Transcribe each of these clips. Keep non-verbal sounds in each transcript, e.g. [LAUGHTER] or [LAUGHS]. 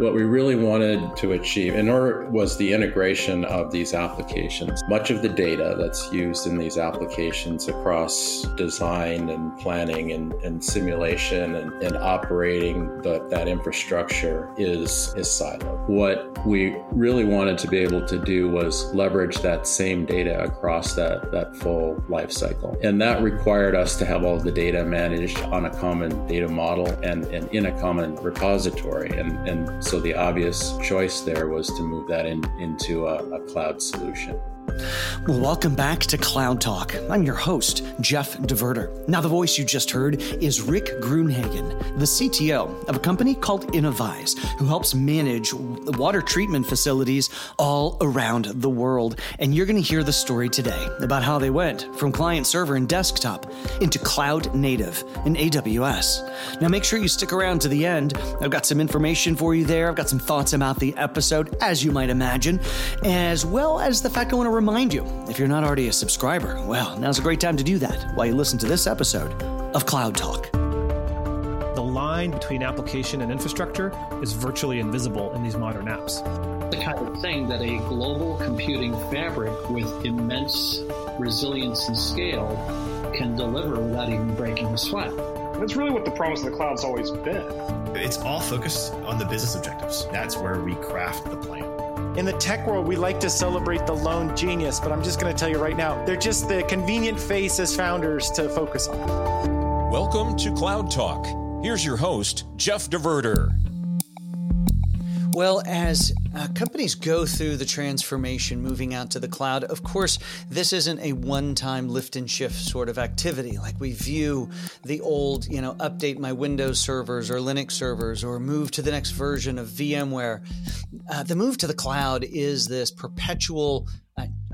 What we really wanted to achieve in order was the integration of these applications. Much of the data that's used in these applications across design and planning and, and simulation and, and operating the, that infrastructure is, is siloed. What we really wanted to be able to do was leverage that same data across that, that full life cycle. And that required us to have all the data managed on a common data model and, and in a common repository. And, and so the obvious choice there was to move that in, into a, a cloud solution. Well, welcome back to Cloud Talk. I'm your host, Jeff DeVerter. Now, the voice you just heard is Rick Grunhagen, the CTO of a company called Innovyze, who helps manage water treatment facilities all around the world. And you're going to hear the story today about how they went from client server and desktop into cloud native in AWS. Now, make sure you stick around to the end. I've got some information for you there. I've got some thoughts about the episode, as you might imagine, as well as the fact I want to remind you if you're not already a subscriber, well, now's a great time to do that while you listen to this episode of Cloud Talk. The line between application and infrastructure is virtually invisible in these modern apps. The kind of thing that a global computing fabric with immense resilience and scale can deliver without even breaking a sweat. That's really what the promise of the cloud's always been. It's all focused on the business objectives. That's where we craft the plan. In the tech world, we like to celebrate the lone genius, but I'm just going to tell you right now, they're just the convenient face as founders to focus on. Welcome to Cloud Talk. Here's your host, Jeff DeVerter. Well, as uh, companies go through the transformation moving out to the cloud, of course, this isn't a one time lift and shift sort of activity. Like we view the old, you know, update my Windows servers or Linux servers or move to the next version of VMware. Uh, the move to the cloud is this perpetual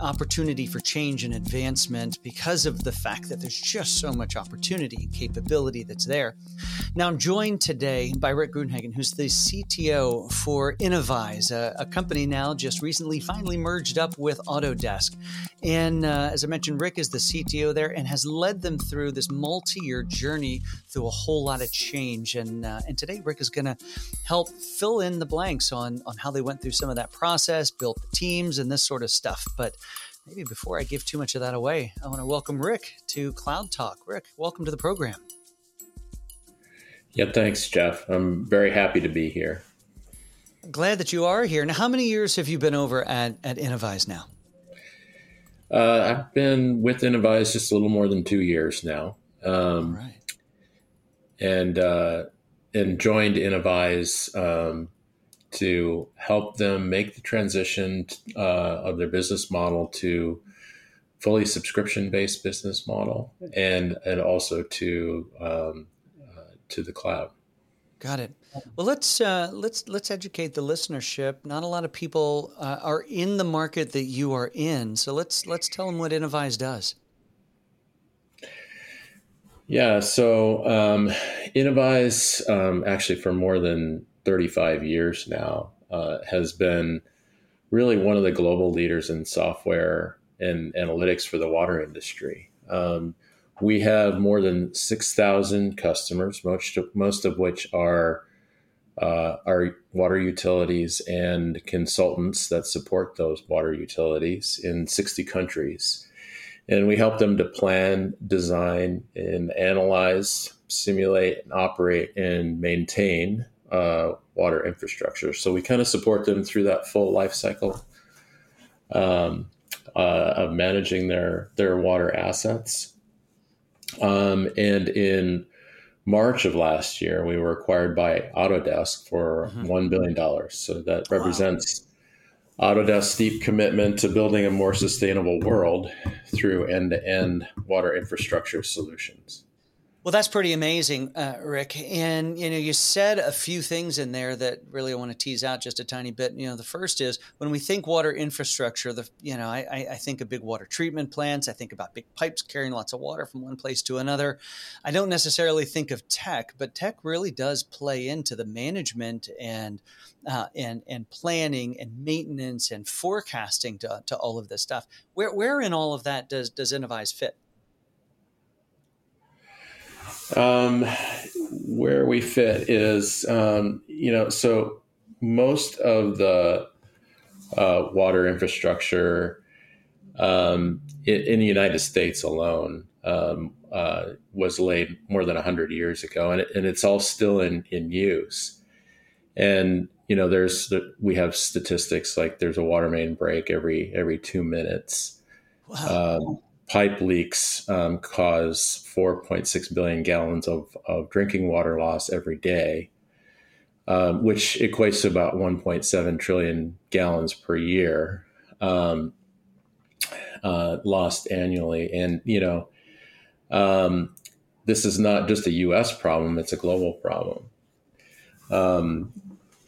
opportunity for change and advancement because of the fact that there's just so much opportunity and capability that's there. Now, I'm joined today by Rick Grunhagen, who's the CTO for Innovyze, a, a company now just recently finally merged up with Autodesk. And uh, as I mentioned, Rick is the CTO there and has led them through this multi year journey through a whole lot of change. And, uh, and today, Rick is going to help fill in the blanks on, on how they went through some of that process, built the teams, and this sort of stuff. But maybe before I give too much of that away, I want to welcome Rick to Cloud Talk. Rick, welcome to the program. Yeah, thanks, Jeff. I'm very happy to be here. Glad that you are here. Now, how many years have you been over at, at Innovyze now? Uh, I've been with Innovyze just a little more than two years now. Um, right. And, uh, and joined Innovyze um, to help them make the transition uh, of their business model to fully subscription based business model and and also to um, uh, to the cloud. Got it. Well, let's uh, let's let's educate the listenership. Not a lot of people uh, are in the market that you are in, so let's let's tell them what Innovyze does. Yeah, so um, um, actually for more than 35 years now uh, has been really one of the global leaders in software and analytics for the water industry. Um, we have more than 6,000 customers, most of, most of which are uh, our water utilities and consultants that support those water utilities in 60 countries. And we help them to plan, design, and analyze, simulate, and operate and maintain uh, water infrastructure. So we kind of support them through that full life cycle um, uh, of managing their their water assets. Um, and in March of last year, we were acquired by Autodesk for mm-hmm. $1 billion. So that represents wow. Autodesk's deep commitment to building a more sustainable world through end to end water infrastructure solutions. Well, that's pretty amazing, uh, Rick. And you know, you said a few things in there that really I want to tease out just a tiny bit. You know, the first is when we think water infrastructure, the you know, I, I think of big water treatment plants. I think about big pipes carrying lots of water from one place to another. I don't necessarily think of tech, but tech really does play into the management and uh, and and planning and maintenance and forecasting to, to all of this stuff. Where where in all of that does does Innovyze fit? Um, where we fit is, um, you know, so most of the uh, water infrastructure um, in, in, the United States alone um, uh, was laid more than 100 years ago, and, it, and it's all still in, in use. And you know, there's we have statistics like there's a water main break every every two minutes. Wow. Um, pipe leaks um, cause 4.6 billion gallons of, of drinking water loss every day, um, which equates to about 1.7 trillion gallons per year um, uh, lost annually. And, you know, um, this is not just a US problem, it's a global problem. Um,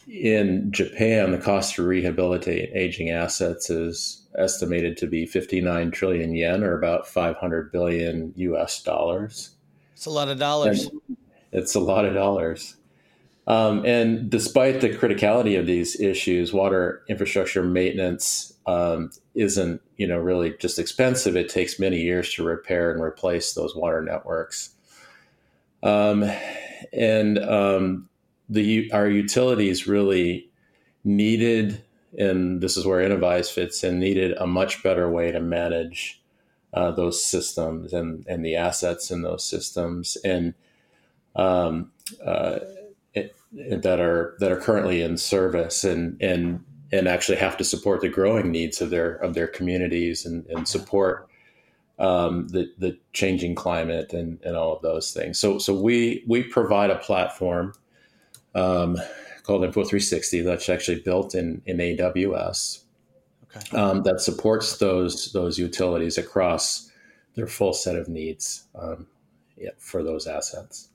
in Japan, the cost to rehabilitate aging assets is estimated to be 59 trillion yen, or about 500 billion US dollars. It's a lot of dollars. And it's a lot of dollars. Um, and despite the criticality of these issues, water infrastructure maintenance um, isn't, you know, really just expensive. It takes many years to repair and replace those water networks. Um, and um, the our utilities really needed, and this is where Innovyze fits in, needed a much better way to manage uh, those systems and and the assets in those systems and um, uh, it, that are that are currently in service and and and actually have to support the growing needs of their of their communities and, and support um, the the changing climate and, and all of those things. So so we we provide a platform um, called Info 360 that's actually built in in AWS okay. um, that supports those those utilities across their full set of needs um, yeah, for those assets.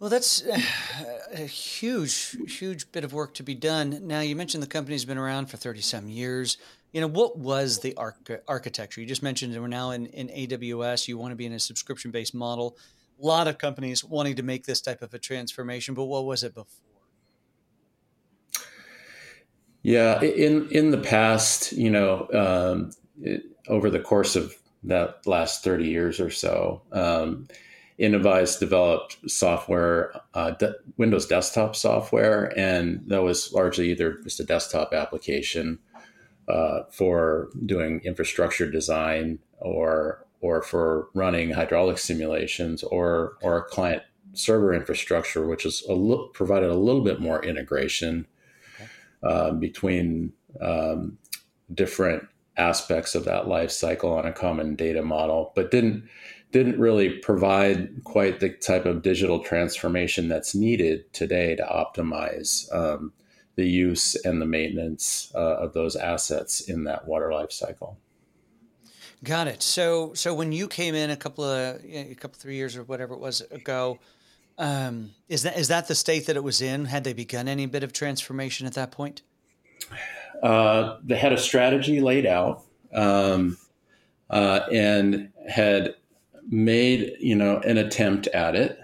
Well, that's [SIGHS] a huge, huge bit of work to be done. Now, you mentioned the company's been around for 30 some years. You know, what was the arch- architecture? You just mentioned we're now in, in AWS. You want to be in a subscription based model a lot of companies wanting to make this type of a transformation, but what was it before? Yeah, in in the past, you know, um, it, over the course of that last thirty years or so, um, Innovyze developed software, uh, de- Windows desktop software, and that was largely either just a desktop application uh, for doing infrastructure design or or for running hydraulic simulations or or client server infrastructure, which is a l- provided a little bit more integration uh, between um, different aspects of that life cycle on a common data model, but didn't didn't really provide quite the type of digital transformation that's needed today to optimize um, the use and the maintenance uh, of those assets in that water life cycle. Got it. So, so when you came in a couple of a couple three years or whatever it was ago, um, is that is that the state that it was in? Had they begun any bit of transformation at that point? Uh, they had a strategy laid out um, uh, and had made you know an attempt at it,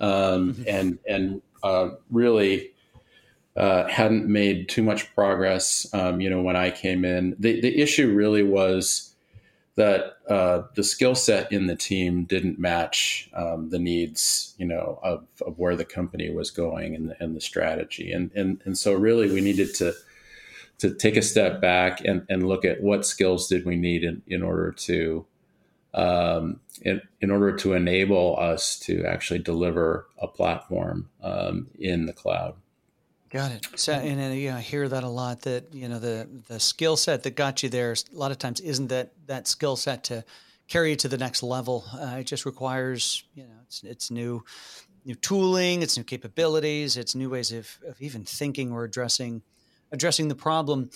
um, mm-hmm. and and uh, really uh, hadn't made too much progress. Um, you know, when I came in, the the issue really was that uh, the skill set in the team didn't match um, the needs, you know, of, of where the company was going and the, and the strategy. And, and, and so really we needed to, to take a step back and, and look at what skills did we need in, in order to, um, in, in order to enable us to actually deliver a platform um, in the cloud. Got it. So, and, and yeah, I hear that a lot. That you know, the the skill set that got you there, a lot of times isn't that that skill set to carry you to the next level. Uh, it just requires, you know, it's it's new new tooling, it's new capabilities, it's new ways of, of even thinking or addressing addressing the problem.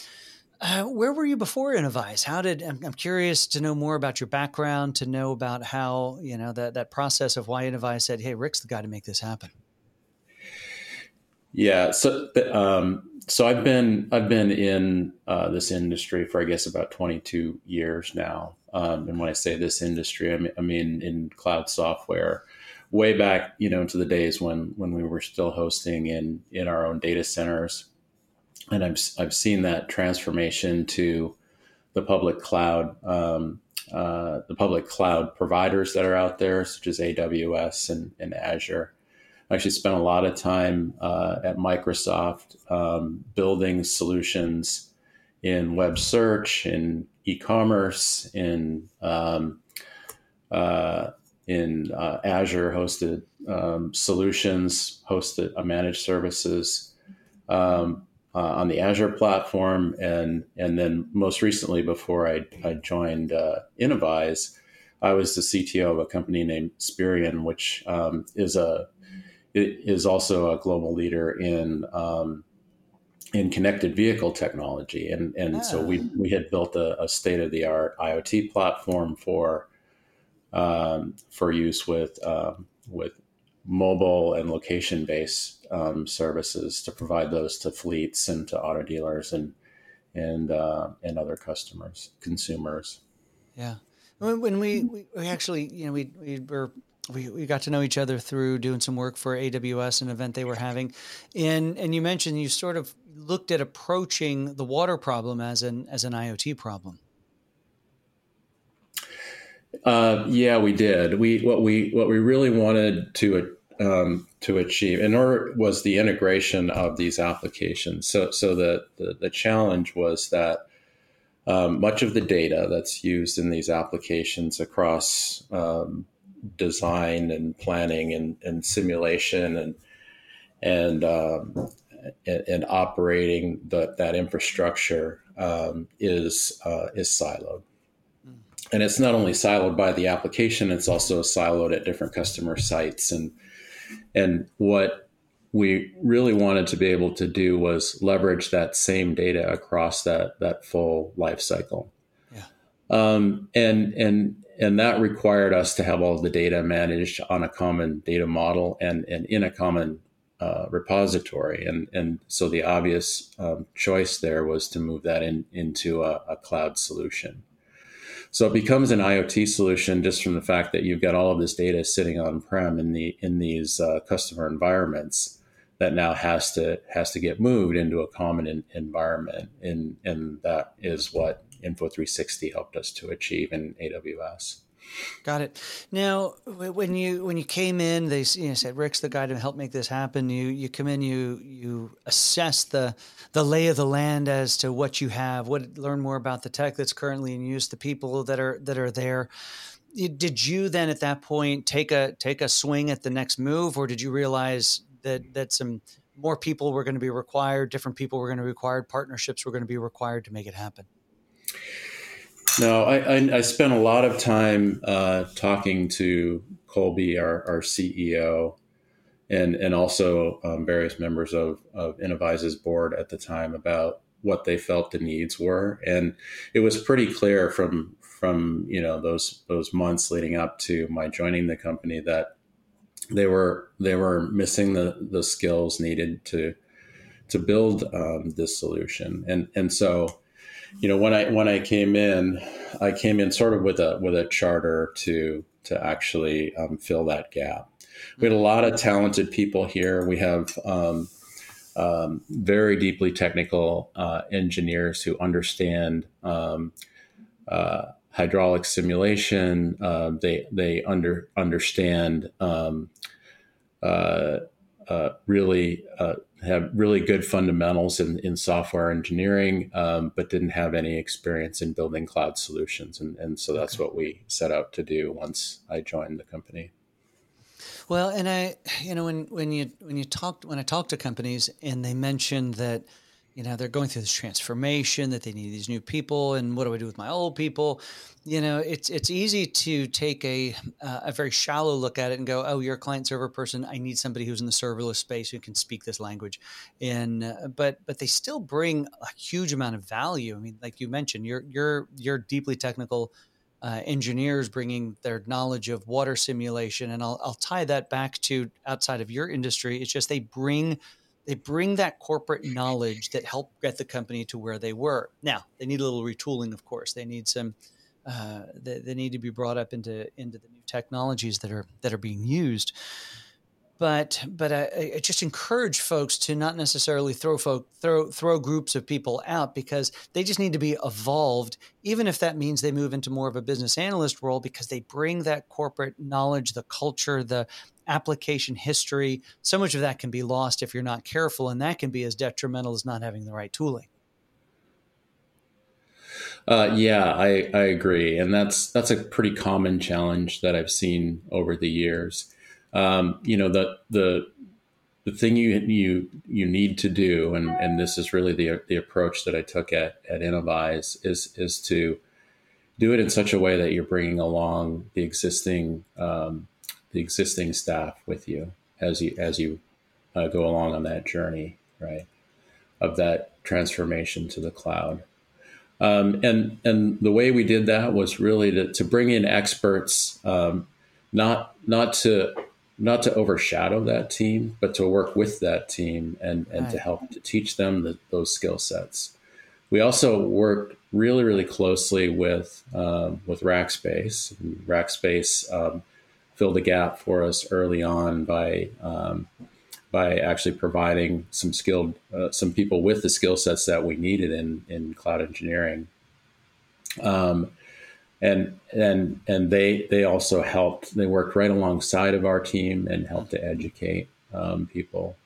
Uh, where were you before Innovyze? How did I'm, I'm, curious to know more about your background, to know about how you know that that process of why Innovyze said, "Hey, Rick's the guy to make this happen." Yeah. So, um, so I've been I've been in uh, this industry for I guess about 22 years now. Um, and when I say this industry, I mean, I mean in cloud software. Way back, you know, into the days when when we were still hosting in in our own data centers, and I've I've seen that transformation to the public cloud, um, uh, the public cloud providers that are out there, such as AWS and, and Azure actually spent a lot of time uh, at Microsoft um, building solutions in web search, in e-commerce, in um, uh, in uh, Azure hosted um, solutions, hosted uh, managed services um, uh, on the Azure platform, and and then most recently, before I, I joined uh, Innovyze, I was the CTO of a company named Spireon, which um, is a is also a global leader in um, in connected vehicle technology, and and oh. so we ah. we had built a, a state of the art IoT platform for um, for use with um, with mobile and location based um, services to provide those to fleets and to auto dealers and and uh, and other customers consumers. Yeah, when we, we, we actually you know we we were we, we got to know each other through doing some work for AWS, an event they were having, and and you mentioned you sort of looked at approaching the water problem as an as an IoT problem. Uh, yeah, we did. We what we what we really wanted to um, to achieve in order was the integration of these applications. So so the the, the challenge was that um, much of the data that's used in these applications across um, design and planning and, and simulation and and, um, and, and operating the, that infrastructure um, is uh, is siloed. Hmm. And it's not only siloed by the application; it's also siloed at different customer sites. and And what we really wanted to be able to do was leverage that same data across that that full life cycle. Yeah. Um, and and and that required us to have all the data managed on a common data model and, and in a common uh, repository. And, and so the obvious um, choice there was to move that in, into a, a, cloud solution. So it becomes an IoT solution just from the fact that you've got all of this data sitting on prem in the in these uh, customer environments that now has to has to get moved into a common in, environment, and and that is what Info 360 helped us to achieve in AWS. Got it. Now, when you when you came in, they you know, said Rick's the guy to help make this happen. You you come in, you you assess the the lay of the land as to what you have, what learn more about the tech that's currently in use, the people that are that are there. Did you then at that point take a take a swing at the next move, or did you realize that that some more people were going to be required, different people were going to be required, partnerships were going to be required to make it happen? No, I, I, I spent a lot of time uh, talking to Colby, our, our CEO, and and also um, various members of of Innovyze's board at the time about what they felt the needs were, and it was pretty clear from from you know those those months leading up to my joining the company that they were they were missing the the skills needed to to build um, this solution, and and so you know when I when I came in, I came in sort of with a with a charter to to actually um, fill that gap. We had a lot of talented people here. We have um, um, very deeply technical uh, engineers who understand um, uh, hydraulic simulation. Uh, they they under understand um, uh, uh, really uh, have really good fundamentals in, in software engineering, um, but didn't have any experience in building cloud solutions. And, and so that's okay. what we set out to do once I joined the company. Well, and I, you know, when, when you, when you talked, when I talk to companies and they mentioned that, you know they're going through this transformation that they need these new people and what do i do with my old people? You know it's it's easy to take a uh, a very shallow look at it and go oh you're a client server person. I need somebody who's in the serverless space who can speak this language. And uh, but but they still bring a huge amount of value. I mean like you mentioned you're you're you're deeply technical uh, engineers bringing their knowledge of water simulation and I'll, I'll tie that back to outside of your industry. It's just they bring they bring that corporate knowledge that helped get the company to where they were. Now they need a little retooling, of course. They need some. Uh, they, they, need to be brought up into into the new technologies that are that are being used. But but I, I just encourage folks to not necessarily throw folk throw throw groups of people out because they just need to be evolved, even if that means they move into more of a business analyst role because they bring that corporate knowledge, the culture, the application history. So much of that can be lost if you're not careful, and that can be as detrimental as not having the right tooling. Uh, yeah, I, I agree, and that's that's a pretty common challenge that I've seen over the years. Um, you know, the the the thing you you you need to do, and and this is really the the approach that I took at at Innovyze is is to do it in such a way that you're bringing along the existing um, the existing staff with you as you as you uh, go along on that journey, right, of that transformation to the cloud. Um, and and the way we did that was really to, to bring in experts, um, not not to not to overshadow that team, but to work with that team and and right. to help to teach them the, those skill sets. We also worked really really closely with um, with Rackspace. Rackspace um, filled a gap for us early on by um, by actually providing some skilled uh, some people with the skill sets that we needed in in cloud engineering. Um, and and and they they also helped. They worked right alongside of our team and helped to educate um, people.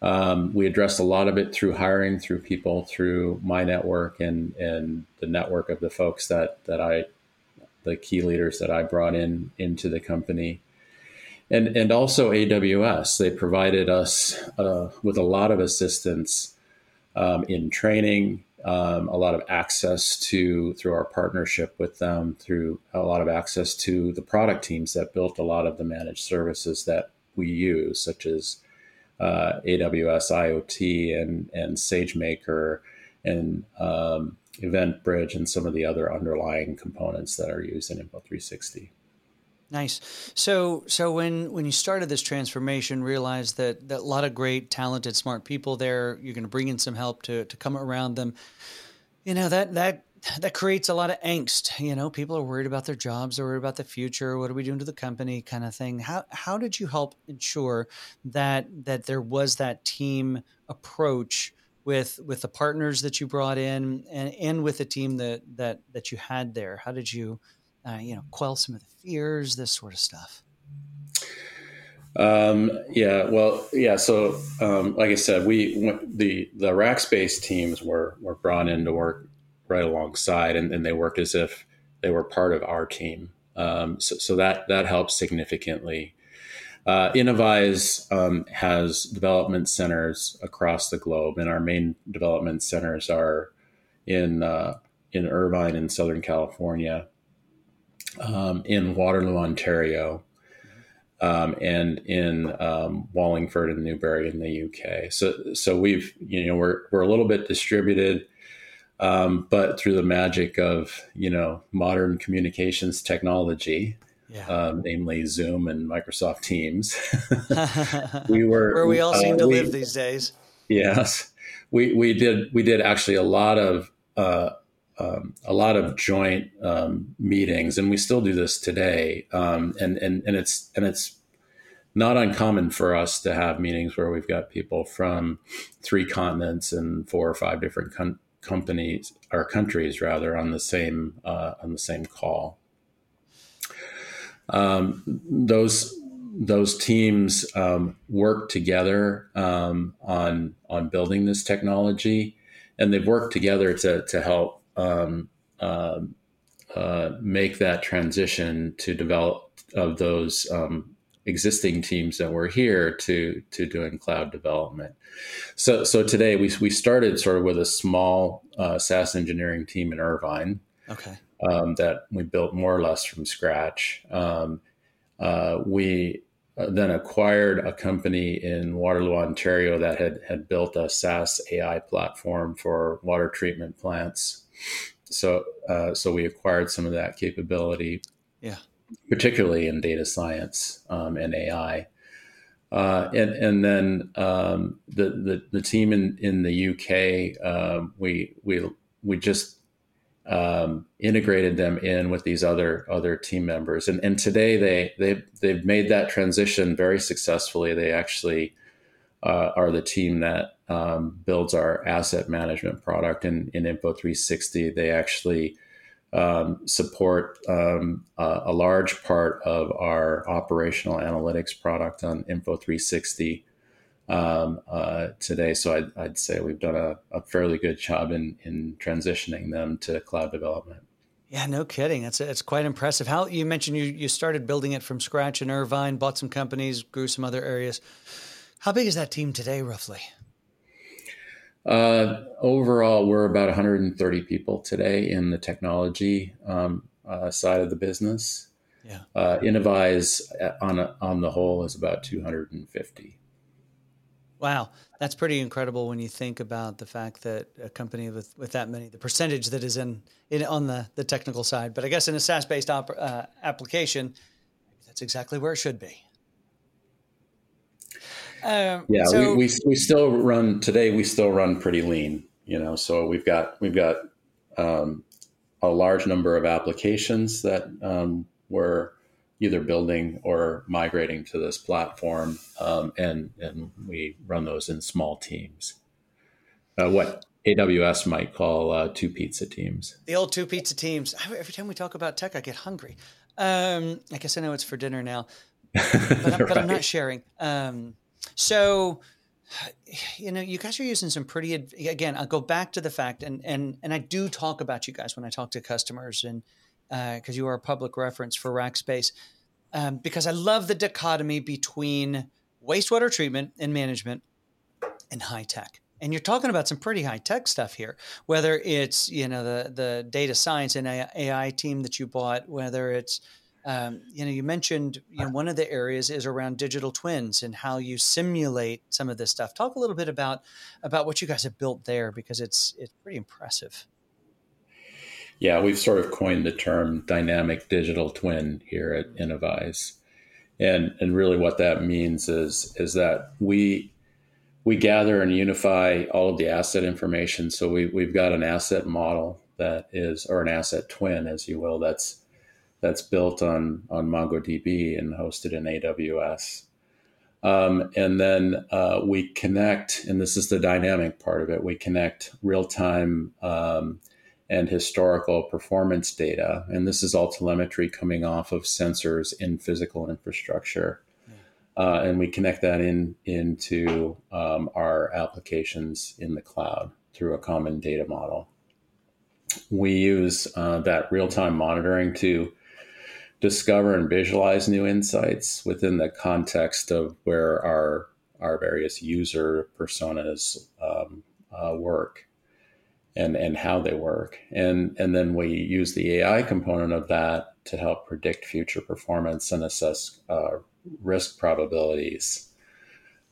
Um, we addressed a lot of it through hiring, through people, through my network and and the network of the folks that that I, the key leaders that I brought in into the company and and also AWS. They provided us uh, with a lot of assistance um, in training, um, a lot of access to through our partnership with them, through a lot of access to the product teams that built a lot of the managed services that we use, such as uh, AWS IoT and and SageMaker and um, EventBridge and some of the other underlying components that are used in Info 360. Nice. So, so when when you started this transformation, realized that that a lot of great, talented, smart people there. You're going to bring in some help to to come around them. You know that that that creates a lot of angst. You know, people are worried about their jobs, they're worried about the future. What are we doing to the company, kind of thing. How how did you help ensure that that there was that team approach with with the partners that you brought in and and with the team that that that you had there? How did you uh, you know, quell some of the fears, this sort of stuff? Um, yeah, well, yeah. So, um, like I said, we the the Rackspace teams were were brought in to work right alongside, and, and they worked as if they were part of our team. Um, so, so, that that helps significantly. Uh, Innovyze um, has development centers across the globe, and our main development centers are in uh, in Irvine in Southern California, um, in Waterloo, Ontario, um, and in um, Wallingford and Newbury in the UK. So, so we've you know we're we're a little bit distributed, um, but through the magic of you know modern communications technology. Yeah. Um, namely Zoom and Microsoft Teams. [LAUGHS] we were where we all seem uh, to we, live these days. Yes, we we did we did actually a lot of uh, um, a lot of joint um, meetings, and we still do this today. Um, and and and it's and it's not uncommon for us to have meetings where we've got people from three continents and four or five different com- companies or countries rather on the same uh, on the same call. Um, those those teams um, work together um, on on building this technology, and they've worked together to to help um, uh, uh, make that transition to develop of those um, existing teams that were here to to doing cloud development. So so today we we started sort of with a small uh, SaaS engineering team in Irvine. Okay. Um, that we built more or less from scratch. Um, uh, we uh, then acquired a company in Waterloo, Ontario that had had built a SaaS AI platform for water treatment plants so uh, so we acquired some of that capability. Yeah. Particularly in data science um, and AI. Uh, and and then um, the, the the team in in the UK um, we we we just um, integrated them in with these other other team members. And and today they they they've made that transition very successfully. They actually uh, are the team that um, builds our asset management product in, in Info 360. They actually um, support um, uh, a large part of our operational analytics product on Info 360 um, uh, today. So I'd, I'd, say we've done a, a, fairly good job in, in transitioning them to cloud development. Yeah, no kidding. It's it's quite impressive. How you mentioned you you started building it from scratch in Irvine, bought some companies, grew some other areas. How big is that team today, roughly? Uh, overall, we're about 130 people today in the technology um, uh, side of the business. Yeah. Uh, Innovyze uh, on a, on the whole is about 250. Wow, that's pretty incredible when you think about the fact that a company with, with that many, the percentage that is in, in on the, the technical side. But I guess in a SaaS based op, uh, application, that's exactly where it should be. Um, yeah, so, we, we, we still run today. We still run pretty lean, you know. So we've got we've got um, a large number of applications that um, we're either building or migrating to this platform, um, and and we run those in small teams. Uh, what AWS might call uh, two pizza teams. The old two pizza teams. Every time we talk about tech, I get hungry. Um, I guess I know it's for dinner now, but, I'm, right. [LAUGHS] but I'm not sharing. Um, so, you know, you guys are using some pretty. Again, I'll go back to the fact, and and and I do talk about you guys when I talk to customers, and because uh, you are a public reference for Rackspace, um, because I love the dichotomy between wastewater treatment and management and high tech. And you're talking about some pretty high tech stuff here, whether it's you know the the data science and AI team that you bought, whether it's um, you know, you mentioned you know one of the areas is around digital twins and how you simulate some of this stuff. Talk a little bit about about what you guys have built there because it's it's pretty impressive. Yeah, we've sort of coined the term dynamic digital twin here at Innovyze. And and really what that means is is that we we gather and unify all of the asset information. So we, we've got an asset model that is, or an asset twin, as you will, that's that's built on on MongoDB and hosted in AWS. Um, and then uh, we connect, and this is the dynamic part of it. We connect real time um, and historical performance data, and this is all telemetry coming off of sensors in physical infrastructure. Uh, and we connect that in into um, our applications in the cloud through a common data model. We use uh, that real time monitoring to discover and visualize new insights within the context of where our our various user personas um, uh, work and and how they work. And and then we use the AI component of that to help predict future performance and assess uh, risk probabilities.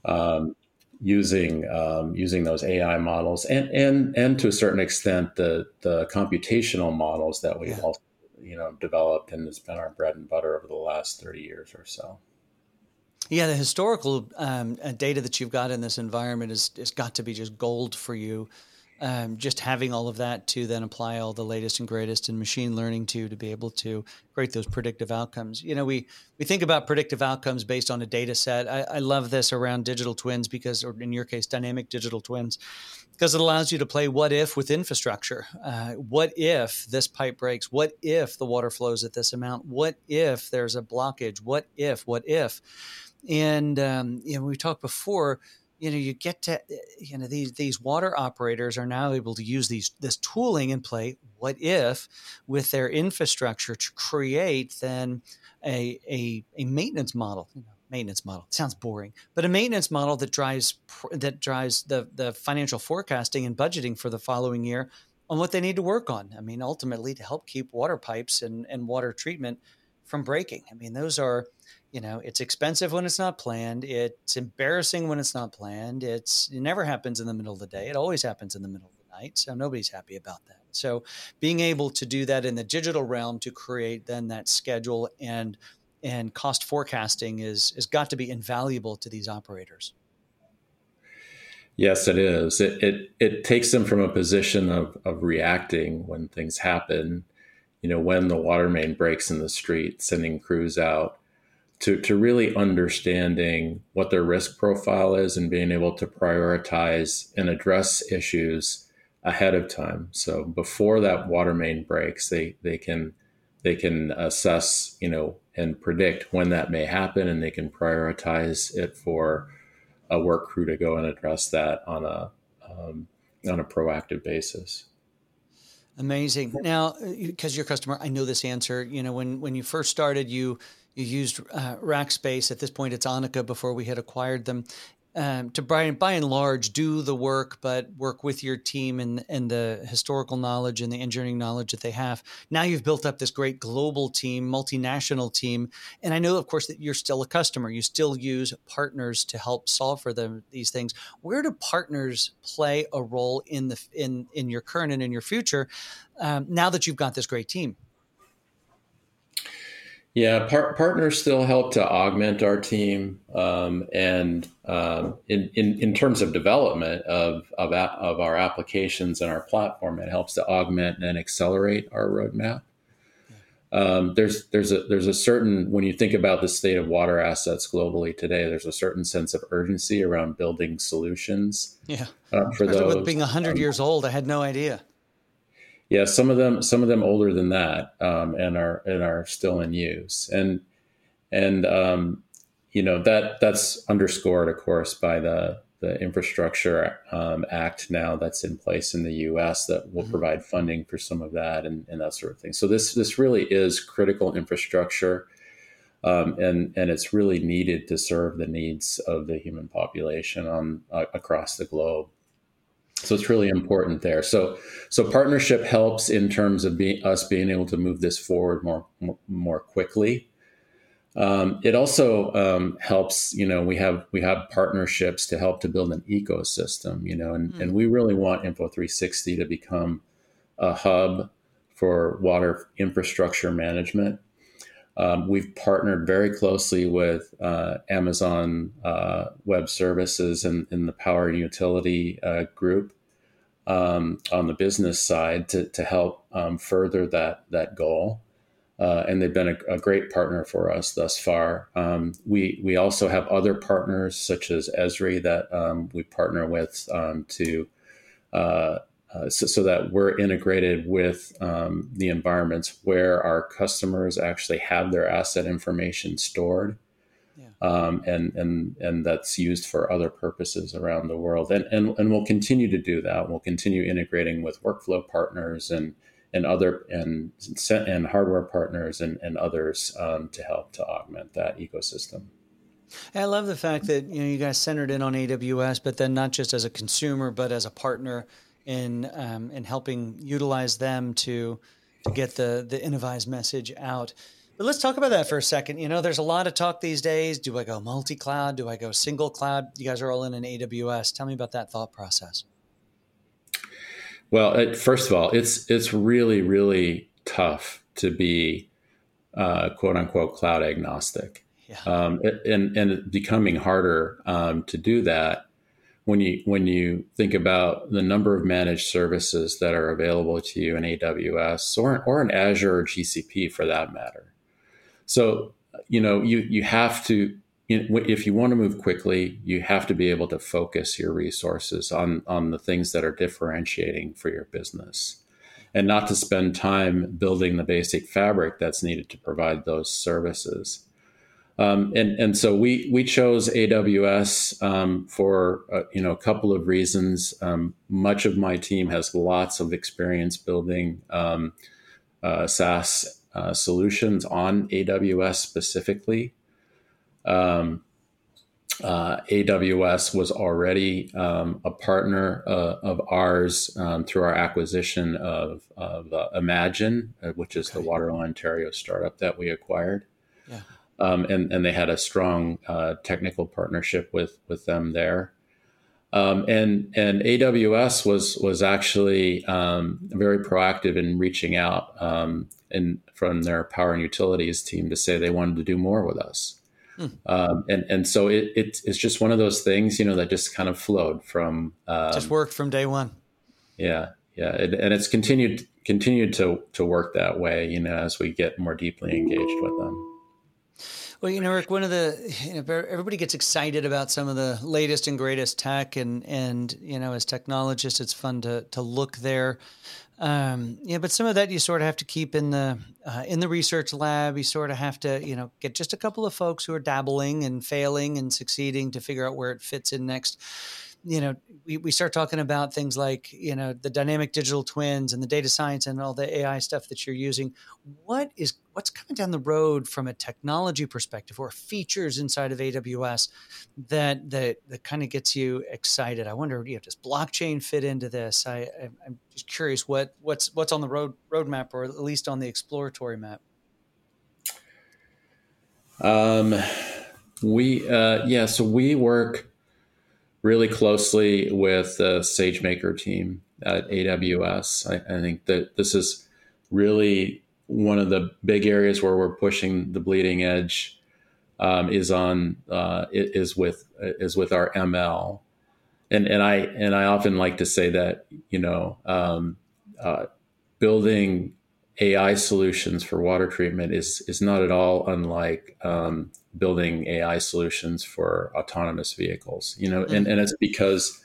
Um, using um, using those AI models and and and to a certain extent the the computational models that we've yeah. also you know developed and has been our bread and butter over the last 30 years or so. Yeah the historical um, data that you've got in this environment is, is got to be just gold for you um, just having all of that to then apply all the latest and greatest in machine learning to to be able to create those predictive outcomes. You know, we we think about predictive outcomes based on a data set. I, I love this around digital twins because, or in your case, dynamic digital twins, because it allows you to play what if with infrastructure. Uh, what if this pipe breaks? What if the water flows at this amount? What if there's a blockage? What if? What if? And um, you know, we talked before you know you get to eh, you know these these water operators are now able to use these this tooling and play. What if with their infrastructure to create then a a, a maintenance model you know, maintenance model it sounds boring but a maintenance model that drives that drives the the financial forecasting and budgeting for the following year on what they need to work on? I mean ultimately to help keep water pipes and and water treatment from breaking. I mean those are you know it's expensive when it's not planned it's embarrassing when it's not planned it's it never happens in the middle of the day it always happens in the middle of the night so nobody's happy about that. So being able to do that in the digital realm to create then that schedule and and cost forecasting is has got to be invaluable to these operators. Yes it is. It it, it takes them from a position of, of reacting when things happen you know when the water main breaks in the street sending crews out to, to really understanding what their risk profile is and being able to prioritize and address issues ahead of time. So before that water main breaks, they they can they can assess, you know, and predict when that may happen, and they can prioritize it for a work crew to go and address that on a um, on a proactive basis. Amazing. Now, because your customer, I know this answer. You know, when when you first started, you you used uh, Rackspace. At this point, it's Onica before we had acquired them um, to by, by and large do the work, but work with your team and, and the historical knowledge and the engineering knowledge that they have. Now you've built up this great global team, multinational team. And I know, of course, that you're still a customer. You still use partners to help solve for them these things. Where do partners play a role in the in in your current and in your future um, now that you've got this great team? Yeah, par- partners still help to augment our team, um, and um, in, in in terms of development of of, a- of our applications and our platform, it helps to augment and accelerate our roadmap. Um, there's there's a there's a certain when you think about the state of water assets globally today, there's a certain sense of urgency around building solutions. Yeah, uh, for Especially those with being hundred um, years old, I had no idea. Yeah, some of them, some of them older than that, um, and are and are still in use, and and um, you know that that's underscored, of course, by the the Infrastructure um, Act now that's in place in the U.S. that will provide funding for some of that and, and that sort of thing. So this this really is critical infrastructure, um, and and it's really needed to serve the needs of the human population on uh, across the globe. So it's really important there. So so partnership helps in terms of being us being able to move this forward more more, more quickly. Um, it also um, helps, you know, we have we have partnerships to help to build an ecosystem, you know, and, and we really want Info 360 to become a hub for water infrastructure management. Um, we've partnered very closely with uh, Amazon uh, Web Services and in the power and utility uh, group um, on the business side to, to help um, further that that goal. Uh, and they've been a, a, great partner for us thus far. Um, we we also have other partners such as Esri that um, we partner with um, to uh, so, so, that we're integrated with um, the environments where our customers actually have their asset information stored. Um, and and and that's used for other purposes around the world, and and and we'll continue to do that. We'll continue integrating with workflow partners and and other and and hardware partners and, and others um, to help to augment that ecosystem. I love the fact that you know you guys centered in on AWS, but then not just as a consumer, but as a partner in um, in helping utilize them to to get the the Innovyze message out. But let's talk about that for a second. You know, there's a lot of talk these days. Do I go multi cloud? Do I go single cloud? You guys are all in an AWS. Tell me about that thought process. Well, it, first of all, it's it's really really tough to be uh, quote unquote cloud agnostic, yeah. um, and and becoming harder um, to do that when you when you think about the number of managed services that are available to you in AWS or or in Azure or GCP for that matter. So you know you you have to if you want to move quickly, you have to be able to focus your resources on on the things that are differentiating for your business, and not to spend time building the basic fabric that's needed to provide those services. Um, and and so we we chose AWS um, for uh, you know a couple of reasons. Um, much of my team has lots of experience building um, uh, SaaS uh, solutions on AWS specifically. Um, uh, AWS was already um, a partner uh, of ours um, through our acquisition of, of uh, Emagin, which is okay. the Waterloo, Ontario startup that we acquired. Yeah. Um, and, and they had a strong uh, technical partnership with, with them there. Um, and and AWS was was actually um, very proactive in reaching out um, and from their power and utilities team to say they wanted to do more with us. Hmm. Um, and and so it, it, it's just one of those things, you know, that just kind of flowed from um, just worked from day one. Yeah, yeah, it, and it's continued continued to to work that way, you know, as we get more deeply engaged with them. Well, you know, Rick, one of the you know, everybody gets excited about some of the latest and greatest tech, and and you know, as technologists, it's fun to to look there. Um, yeah, but some of that you sort of have to keep in the uh, in the research lab. You sort of have to you know get just a couple of folks who are dabbling and failing and succeeding to figure out where it fits in next you know, we, we start talking about things like, you know, the dynamic digital twins and the data science and all the AI stuff that you're using. What is what's coming down the road from a technology perspective or features inside of AWS that that that kind of gets you excited? I wonder, you know, does blockchain fit into this? I I'm just curious what what's what's on the road roadmap or at least on the exploratory map. Um, we uh, yeah, so we work really closely with the SageMaker team at AWS. I, I, think that this is really one of the big areas where we're pushing the bleeding edge um, is on uh, is with is with our ML, and and I and I often like to say that you know um, uh, building AI solutions for water treatment is is not at all unlike um, building AI solutions for autonomous vehicles. You know, mm-hmm. and, and it's because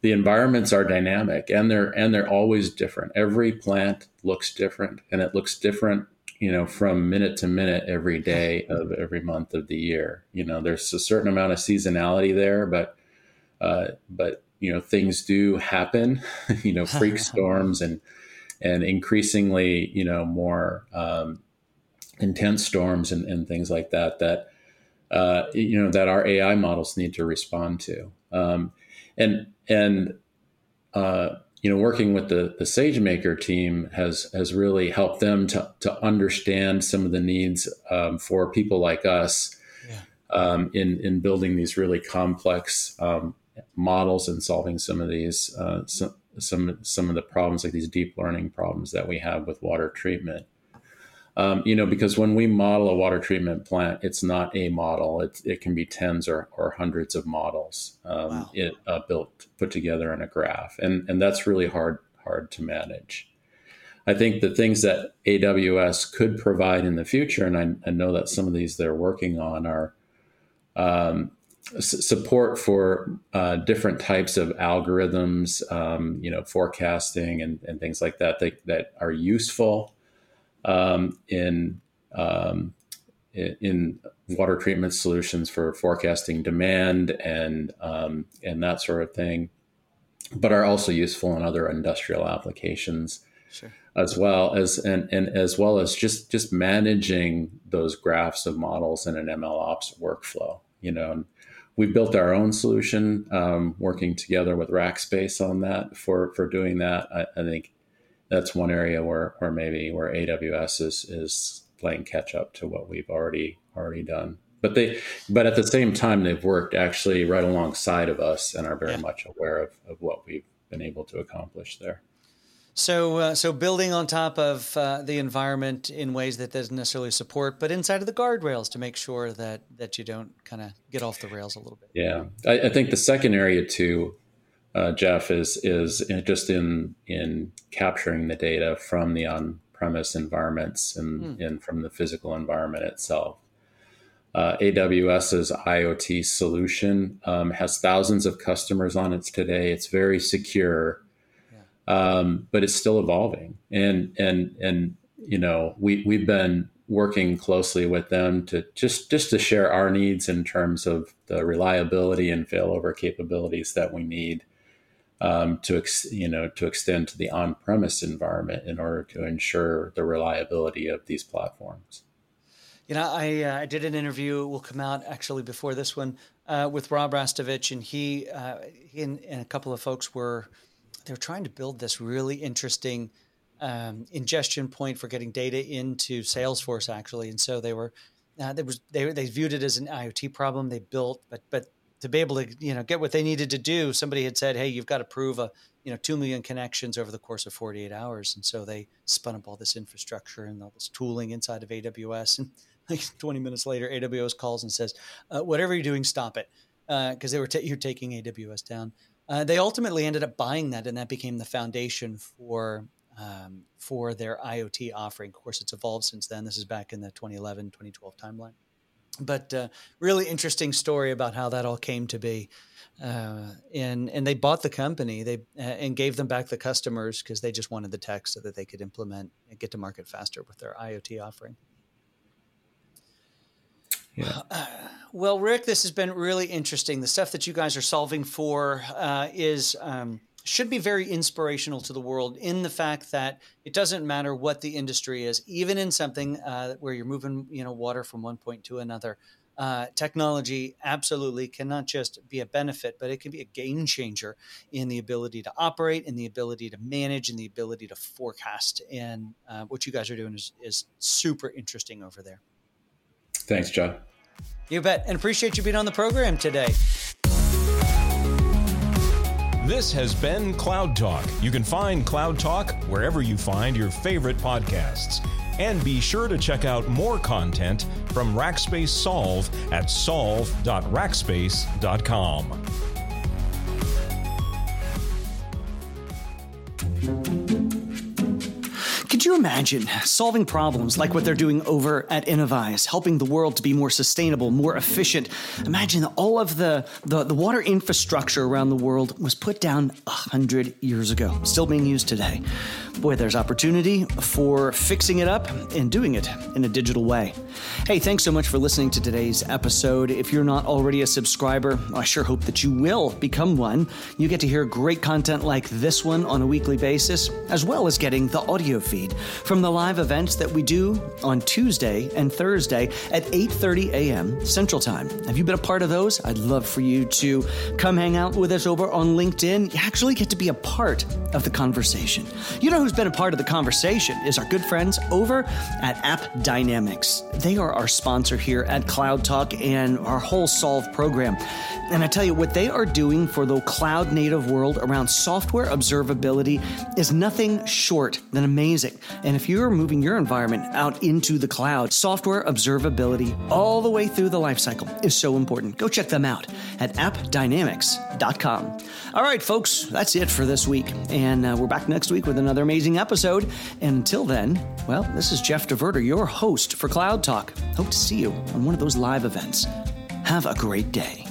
the environments are dynamic and they're and they're always different. Every plant looks different, and it looks different. You know, from minute to minute, every day [LAUGHS] of every month of the year. You know, there's a certain amount of seasonality there, but uh, but you know, things do happen. [LAUGHS] you know, freak [LAUGHS] storms and and increasingly, you know, more um, intense storms and, and things like that. That uh, you know that our AI models need to respond to. Um, and and uh, you know, working with the the SageMaker team has has really helped them to to understand some of the needs um, for people like us yeah. um, in in building these really complex um, models and solving some of these uh, some, some some of the problems like these deep learning problems that we have with water treatment. Um, you know, because when we model a water treatment plant, it's not a model. It, it can be tens or, or hundreds of models um, wow. it, uh, built, put together in a graph. And, and that's really hard, hard to manage. I think the things that AWS could provide in the future, and I, I know that some of these they're working on are um, s- support for uh, different types of algorithms, um, you know, forecasting and, and things like that, that that are useful um, in um, in water treatment solutions for forecasting demand and um, and that sort of thing, but are also useful in other industrial applications sure. as well as and, and as well as just just managing those graphs of models in an ML ops workflow. You know, we built our own solution, um, working together with Rackspace on that for for doing that. I, I think that's one area where, where maybe where AWS is is playing catch up to what we've already already done. But they, but at the same time, they've worked actually right alongside of us and are very yeah. much aware of, of what we've been able to accomplish there. So, uh, so building on top of uh, the environment in ways that doesn't necessarily support, but inside of the guardrails to make sure that that you don't kind of get off the rails a little bit. Yeah, I, I think the second area too uh, Jeff, is is just in in capturing the data from the on-premise environments and, mm. and from the physical environment itself. Uh, AWS's IoT solution um, has thousands of customers on it today. It's very secure, yeah. um, but it's still evolving. And and and you know we we've been working closely with them to just just to share our needs in terms of the reliability and failover capabilities that we need um, to ex- you know to extend to the on-premise environment in order to ensure the reliability of these platforms. You know, I uh, I did an interview. Will come out actually before this one uh, with Rob Rastovich, and he, uh, he and, and, a couple of folks were they were trying to build this really interesting um, ingestion point for getting data into Salesforce actually, and so they were. Uh, there was they, they viewed it as an IoT problem they built, but but to be able to you know get what they needed to do. Somebody had said hey you've got to prove a you know 2 million connections over the course of 48 hours. And so they spun up all this infrastructure and all this tooling inside of aws and like 20 minutes later aws calls and says uh, whatever you're doing stop it. Because uh, they were you're taking aws down. Uh, they ultimately ended up buying that and that became the foundation for um, for their iot offering. Of course it's evolved since then. This is back in the 2011 2012 timeline but uh, really interesting story about how that all came to be. Uh, and and they bought the company they uh, and gave them back the customers because they just wanted the tech so that they could implement and get to market faster with their IoT offering. Yeah. Uh, well, Rick, this has been really interesting. The stuff that you guys are solving for uh, is um, should be very inspirational to the world in the fact that it doesn't matter what the industry is, even in something uh, where you're moving, you know, water from one point to another. Uh, technology absolutely cannot just be a benefit, but it can be a game changer in the ability to operate, in the ability to manage, in the ability to forecast. And uh, what you guys are doing is, is super interesting over there. Thanks, John. You bet. And appreciate you being on the program today. This has been Cloud Talk. You can find Cloud Talk wherever you find your favorite podcasts. And be sure to check out more content from Rackspace Solve at solve.rackspace.com. Could you imagine solving problems like what they're doing over at Innovyze, helping the world to be more sustainable, more efficient? Imagine all of the, the, the water infrastructure around the world was put down a hundred years ago, still being used today. Boy, there's opportunity for fixing it up and doing it in a digital way. Hey, thanks so much for listening to today's episode. If you're not already a subscriber, I sure hope that you will become one. You get to hear great content like this one on a weekly basis, as well as getting the audio feed from the live events that we do on Tuesday and Thursday at 8:30 a.m. Central Time. Have you been a part of those? I'd love for you to come hang out with us over on LinkedIn. You actually get to be a part of the conversation. You know who's been a part of the conversation is our good friends over at AppDynamics. They are our sponsor here at Cloud Talk and our whole Solve program. And I tell you, what they are doing for the cloud native world around software observability is nothing short than And if you're moving your environment out into the cloud, software observability all the way through the lifecycle is so important. Go check them out at appdynamics.com. All right, folks, that's it for this week. And uh, we're back next week with another amazing episode. And until then, well, this is Jeff DeVerter, your host for Cloud Talk. Hope to see you on one of those live events. Have a great day.